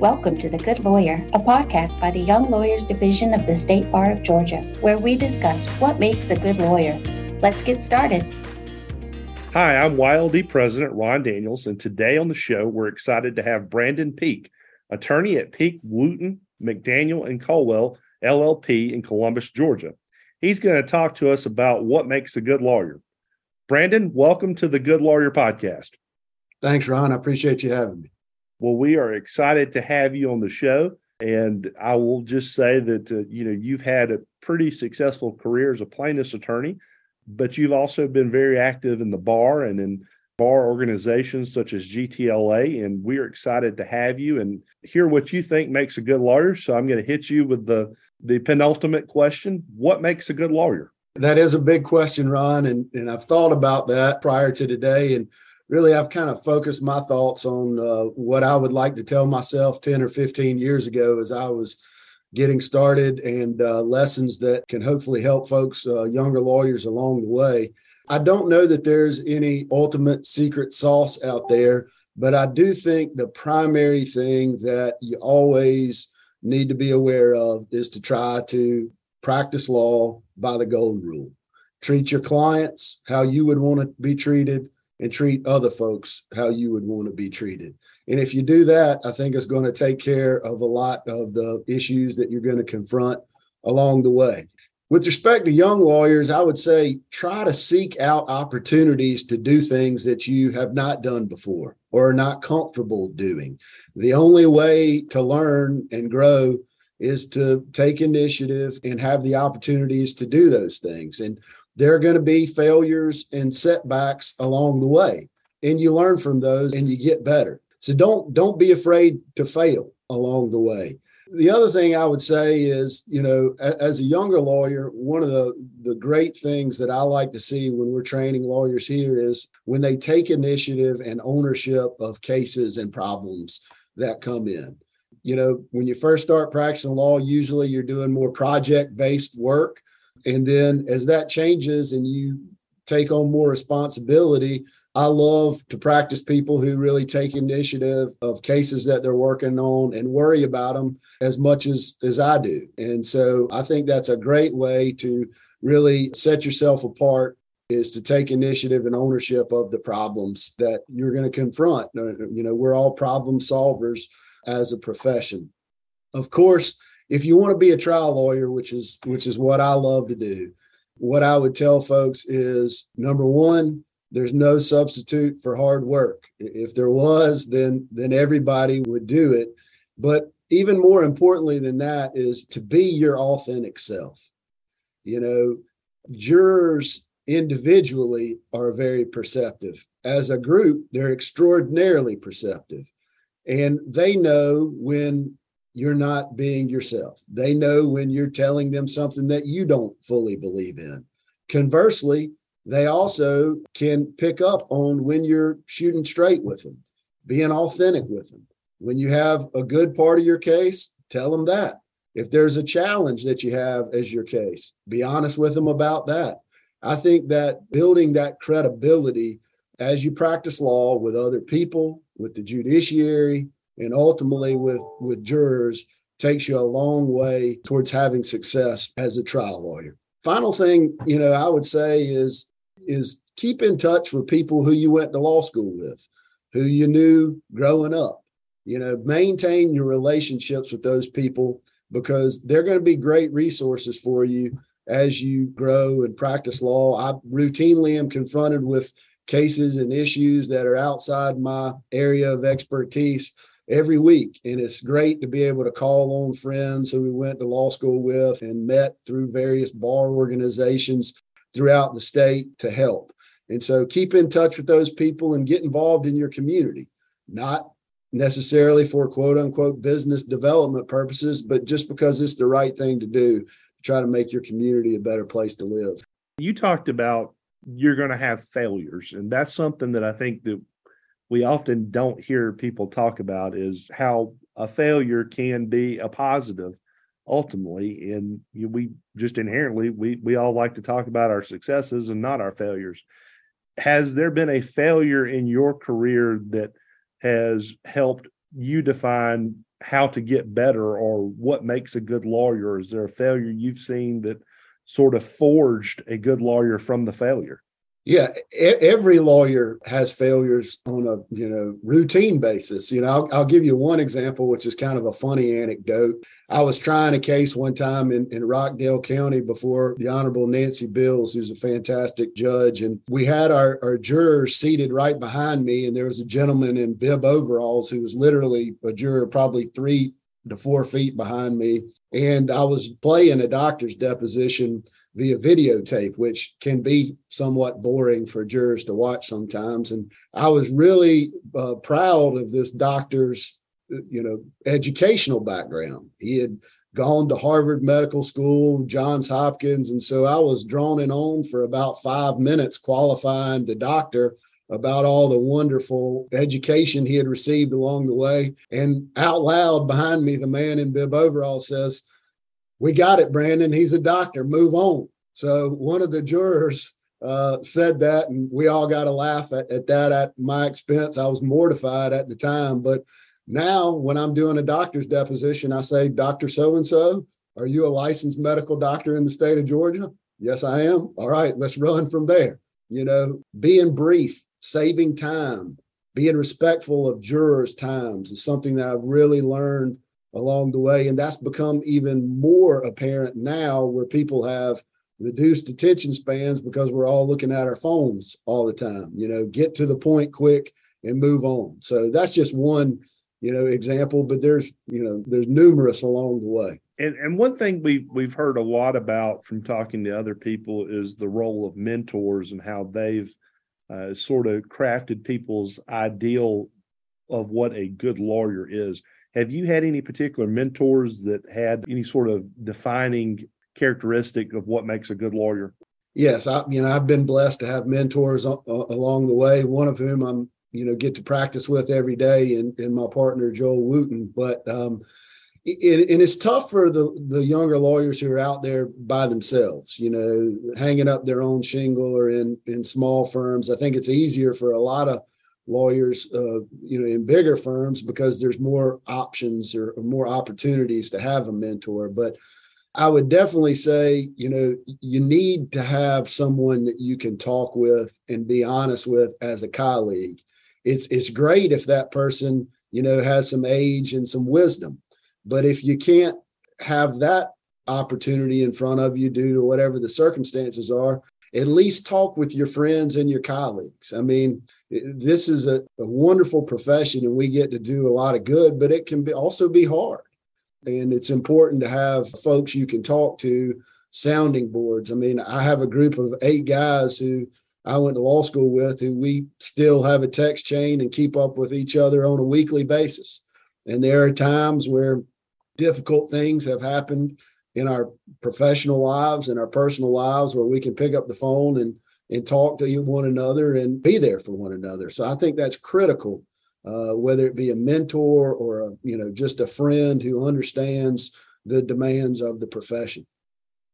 Welcome to The Good Lawyer, a podcast by the Young Lawyers Division of the State Bar of Georgia, where we discuss what makes a good lawyer. Let's get started. Hi, I'm YLD President Ron Daniels, and today on the show, we're excited to have Brandon Peak, attorney at Peak, Wooten, McDaniel, and Colwell LLP in Columbus, Georgia. He's going to talk to us about what makes a good lawyer. Brandon, welcome to the Good Lawyer Podcast. Thanks, Ron. I appreciate you having me. Well, we are excited to have you on the show. And I will just say that, uh, you know, you've had a pretty successful career as a plaintiff's attorney, but you've also been very active in the bar and in bar organizations such as GTLA. And we are excited to have you and hear what you think makes a good lawyer. So I'm going to hit you with the, the penultimate question What makes a good lawyer? That is a big question, Ron. And, and I've thought about that prior to today. And really I've kind of focused my thoughts on uh, what I would like to tell myself 10 or 15 years ago as I was getting started and uh, lessons that can hopefully help folks, uh, younger lawyers along the way. I don't know that there's any ultimate secret sauce out there, but I do think the primary thing that you always need to be aware of is to try to practice law by the golden rule. Treat your clients how you would want to be treated and treat other folks how you would want to be treated. And if you do that, I think it's going to take care of a lot of the issues that you're going to confront along the way. With respect to young lawyers, I would say try to seek out opportunities to do things that you have not done before or are not comfortable doing. The only way to learn and grow is to take initiative and have the opportunities to do those things. And there are going to be failures and setbacks along the way and you learn from those and you get better. So don't don't be afraid to fail along the way. The other thing i would say is you know as a younger lawyer one of the the great things that i like to see when we're training lawyers here is when they take initiative and ownership of cases and problems that come in. You know when you first start practicing law usually you're doing more project based work and then as that changes and you take on more responsibility, I love to practice people who really take initiative of cases that they're working on and worry about them as much as as I do. And so I think that's a great way to really set yourself apart is to take initiative and ownership of the problems that you're going to confront. Uh, you know, we're all problem solvers as a profession. Of course, if you want to be a trial lawyer, which is which is what I love to do, what I would tell folks is number one, there's no substitute for hard work. If there was, then then everybody would do it. But even more importantly than that is to be your authentic self. You know, jurors individually are very perceptive. As a group, they're extraordinarily perceptive. And they know when you're not being yourself. They know when you're telling them something that you don't fully believe in. Conversely, they also can pick up on when you're shooting straight with them, being authentic with them. When you have a good part of your case, tell them that. If there's a challenge that you have as your case, be honest with them about that. I think that building that credibility as you practice law with other people, with the judiciary, and ultimately with with jurors takes you a long way towards having success as a trial lawyer. Final thing, you know, I would say is is keep in touch with people who you went to law school with, who you knew growing up. You know, maintain your relationships with those people because they're going to be great resources for you as you grow and practice law. I routinely am confronted with cases and issues that are outside my area of expertise every week. And it's great to be able to call on friends who we went to law school with and met through various bar organizations throughout the state to help. And so keep in touch with those people and get involved in your community, not necessarily for quote unquote business development purposes, but just because it's the right thing to do to try to make your community a better place to live. You talked about you're going to have failures and that's something that I think that we often don't hear people talk about is how a failure can be a positive ultimately and we just inherently we we all like to talk about our successes and not our failures has there been a failure in your career that has helped you define how to get better or what makes a good lawyer? Is there a failure you've seen that sort of forged a good lawyer from the failure? Yeah, every lawyer has failures on a you know routine basis. You know, I'll, I'll, give you one example, which is kind of a funny anecdote. I was trying a case one time in, in Rockdale County before the Honorable Nancy Bills, who's a fantastic judge, and we had our, our jurors seated right behind me, and there was a gentleman in bib overalls who was literally a juror, probably three to four feet behind me, and I was playing a doctor's deposition via videotape, which can be somewhat boring for jurors to watch sometimes. And I was really uh, proud of this doctor's, you know, educational background. He had gone to Harvard Medical School, Johns Hopkins, and so I was droning on for about five minutes qualifying the doctor about all the wonderful education he had received along the way. And out loud behind me, the man in bib overall says, we got it, Brandon. He's a doctor. Move on. So one of the jurors uh, said that, and we all got a laugh at, at that at my expense. I was mortified at the time, but now when I'm doing a doctor's deposition, I say, Doctor So and So, are you a licensed medical doctor in the state of Georgia? Yes, I am. All right, let's run from there. You know, being brief, saving time, being respectful of jurors' times is something that I've really learned along the way. And that's become even more apparent now where people have reduced attention spans because we're all looking at our phones all the time. You know, get to the point quick and move on. So that's just one, you know, example, but there's, you know, there's numerous along the way. And and one thing we've we've heard a lot about from talking to other people is the role of mentors and how they've uh, sort of crafted people's ideal of what a good lawyer is. Have you had any particular mentors that had any sort of defining characteristic of what makes a good lawyer? Yes, I you know I've been blessed to have mentors a- along the way. One of whom I'm you know get to practice with every day, and, and my partner Joel Wooten. But um, it, and it's tough for the the younger lawyers who are out there by themselves. You know, hanging up their own shingle or in in small firms. I think it's easier for a lot of lawyers, uh, you know, in bigger firms because there's more options or, or, more opportunities to have a mentor. But I would definitely say, you know, you need to have someone that you can talk with and be honest with as a colleague. It's it's great if that person, you know, has some age and some wisdom. But if you can't have that opportunity in front of you due to whatever the circumstances are, at least talk with your friends and your colleagues. I mean, this is a, a, wonderful profession and we get to do a lot of good, but it can be also be hard. And it's important to have folks you can talk to, sounding boards. I mean, I have a group of eight guys who I went to law school with who we still have a text chain and keep up with each other on a weekly basis. And there are times where difficult things have happened in our professional lives and our personal lives where we can pick up the phone and and talk to one another and be there for one another. So I think that's critical, uh, whether it be a mentor or a, you know just a friend who understands the demands of the profession.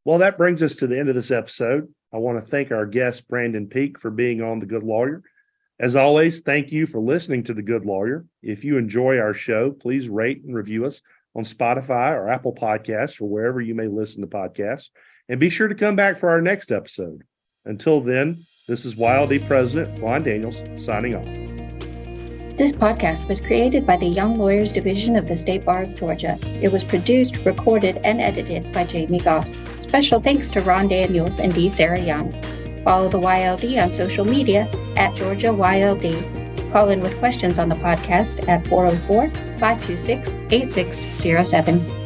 Well, that brings us to the end of this episode. I want to thank our guest Brandon Peak for being on the Good Lawyer. As always, thank you for listening to the Good Lawyer. If you enjoy our show, please rate and review us on Spotify or Apple Podcasts or wherever you may listen to podcasts. And be sure to come back for our next episode. Until then, this is YLD President Ron Daniels signing off. This podcast was created by the Young Lawyers Division of the State Bar of Georgia. It was produced, recorded, and edited by Jamie Goss. Special thanks to Ron Daniels and D. Sarah Young. Follow the YLD on social media at Georgia YLD. Call in with questions on the podcast at 404 526 8607.